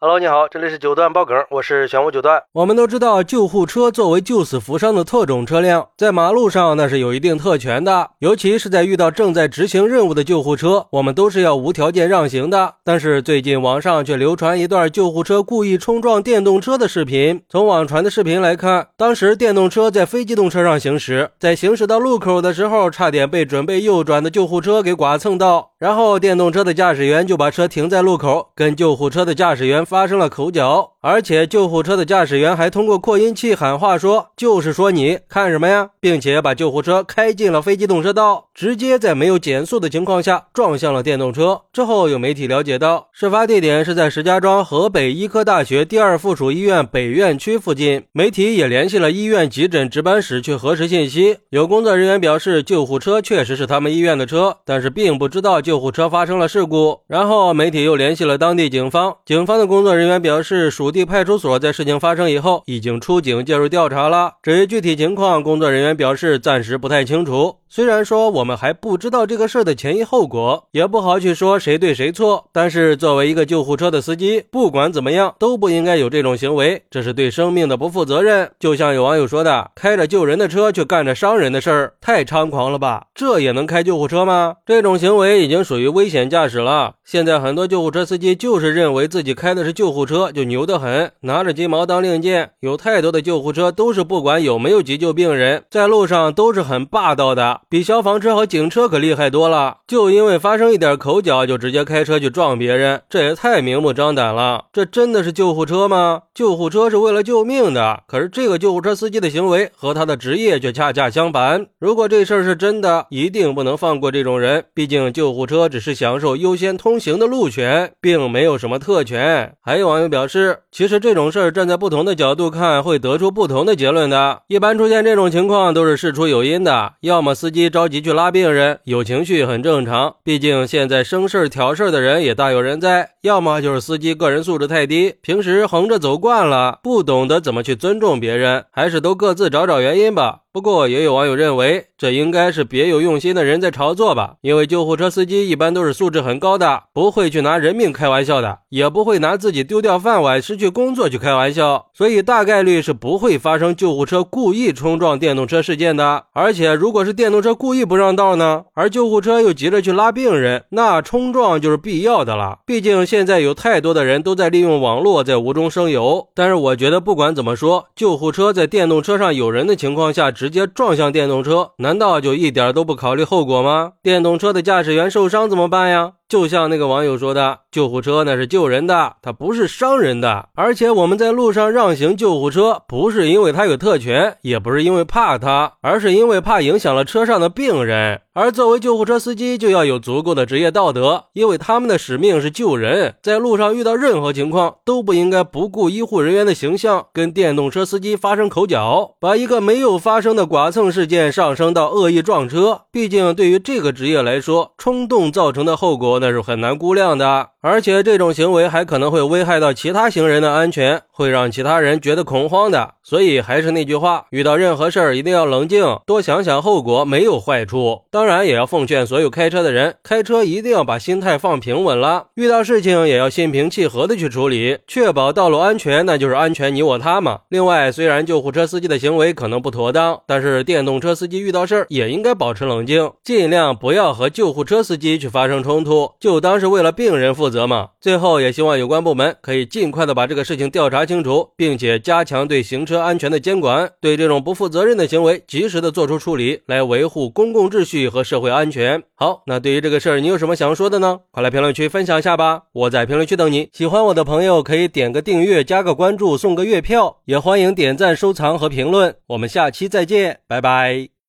Hello，你好，这里是九段爆梗，我是玄武九段。我们都知道，救护车作为救死扶伤的特种车辆，在马路上那是有一定特权的，尤其是在遇到正在执行任务的救护车，我们都是要无条件让行的。但是最近网上却流传一段救护车故意冲撞电动车的视频。从网传的视频来看，当时电动车在非机动车上行驶，在行驶到路口的时候，差点被准备右转的救护车给剐蹭到，然后电动车的驾驶员就把车停在路口，跟救护车的驾驶员。发生了口角，而且救护车的驾驶员还通过扩音器喊话说：“就是说你看什么呀？”并且把救护车开进了非机动车道，直接在没有减速的情况下撞向了电动车。之后有媒体了解到，事发地点是在石家庄河北医科大学第二附属医院北院区附近。媒体也联系了医院急诊值班室去核实信息，有工作人员表示，救护车确实是他们医院的车，但是并不知道救护车发生了事故。然后媒体又联系了当地警方，警方的工。作人员表示，属地派出所，在事情发生以后，已经出警介入调查了。至于具体情况，工作人员表示暂时不太清楚。虽然说我们还不知道这个事儿的前因后果，也不好去说谁对谁错，但是作为一个救护车的司机，不管怎么样都不应该有这种行为，这是对生命的不负责任。就像有网友说的，开着救人的车却干着伤人的事儿，太猖狂了吧？这也能开救护车吗？这种行为已经属于危险驾驶了。现在很多救护车司机就是认为自己开的是救护车，就牛得很，拿着鸡毛当令箭。有太多的救护车都是不管有没有急救病人，在路上都是很霸道的。比消防车和警车可厉害多了，就因为发生一点口角就直接开车去撞别人，这也太明目张胆了。这真的是救护车吗？救护车是为了救命的，可是这个救护车司机的行为和他的职业却恰恰相反。如果这事儿是真的，一定不能放过这种人。毕竟救护车只是享受优先通行的路权，并没有什么特权。还有网友表示，其实这种事儿站在不同的角度看，会得出不同的结论的。一般出现这种情况都是事出有因的，要么司机着急去拉病人，有情绪很正常。毕竟现在生事儿挑事儿的人也大有人在。要么就是司机个人素质太低，平时横着走惯了，不懂得怎么去尊重别人。还是都各自找找原因吧。不过也有网友认为，这应该是别有用心的人在炒作吧。因为救护车司机一般都是素质很高的，不会去拿人命开玩笑的，也不会拿自己丢掉饭碗、失去工作去开玩笑。所以大概率是不会发生救护车故意冲撞电动车事件的。而且如果是电动，车故意不让道呢，而救护车又急着去拉病人，那冲撞就是必要的了。毕竟现在有太多的人都在利用网络在无中生有。但是我觉得不管怎么说，救护车在电动车上有人的情况下直接撞向电动车，难道就一点都不考虑后果吗？电动车的驾驶员受伤怎么办呀？就像那个网友说的，救护车那是救人的，它不是伤人的。而且我们在路上让行救护车，不是因为它有特权，也不是因为怕它，而是因为怕影响了车上的病人。而作为救护车司机，就要有足够的职业道德，因为他们的使命是救人。在路上遇到任何情况，都不应该不顾医护人员的形象，跟电动车司机发生口角，把一个没有发生的剐蹭事件上升到恶意撞车。毕竟，对于这个职业来说，冲动造成的后果那是很难估量的。而且这种行为还可能会危害到其他行人的安全，会让其他人觉得恐慌的。所以还是那句话，遇到任何事儿一定要冷静，多想想后果，没有坏处。当然也要奉劝所有开车的人，开车一定要把心态放平稳了，遇到事情也要心平气和的去处理，确保道路安全，那就是安全你我他嘛。另外，虽然救护车司机的行为可能不妥当，但是电动车司机遇到事儿也应该保持冷静，尽量不要和救护车司机去发生冲突，就当是为了病人负。负责嘛？最后也希望有关部门可以尽快的把这个事情调查清楚，并且加强对行车安全的监管，对这种不负责任的行为及时的做出处理，来维护公共秩序和社会安全。好，那对于这个事儿，你有什么想说的呢？快来评论区分享一下吧！我在评论区等你。喜欢我的朋友可以点个订阅，加个关注，送个月票，也欢迎点赞、收藏和评论。我们下期再见，拜拜。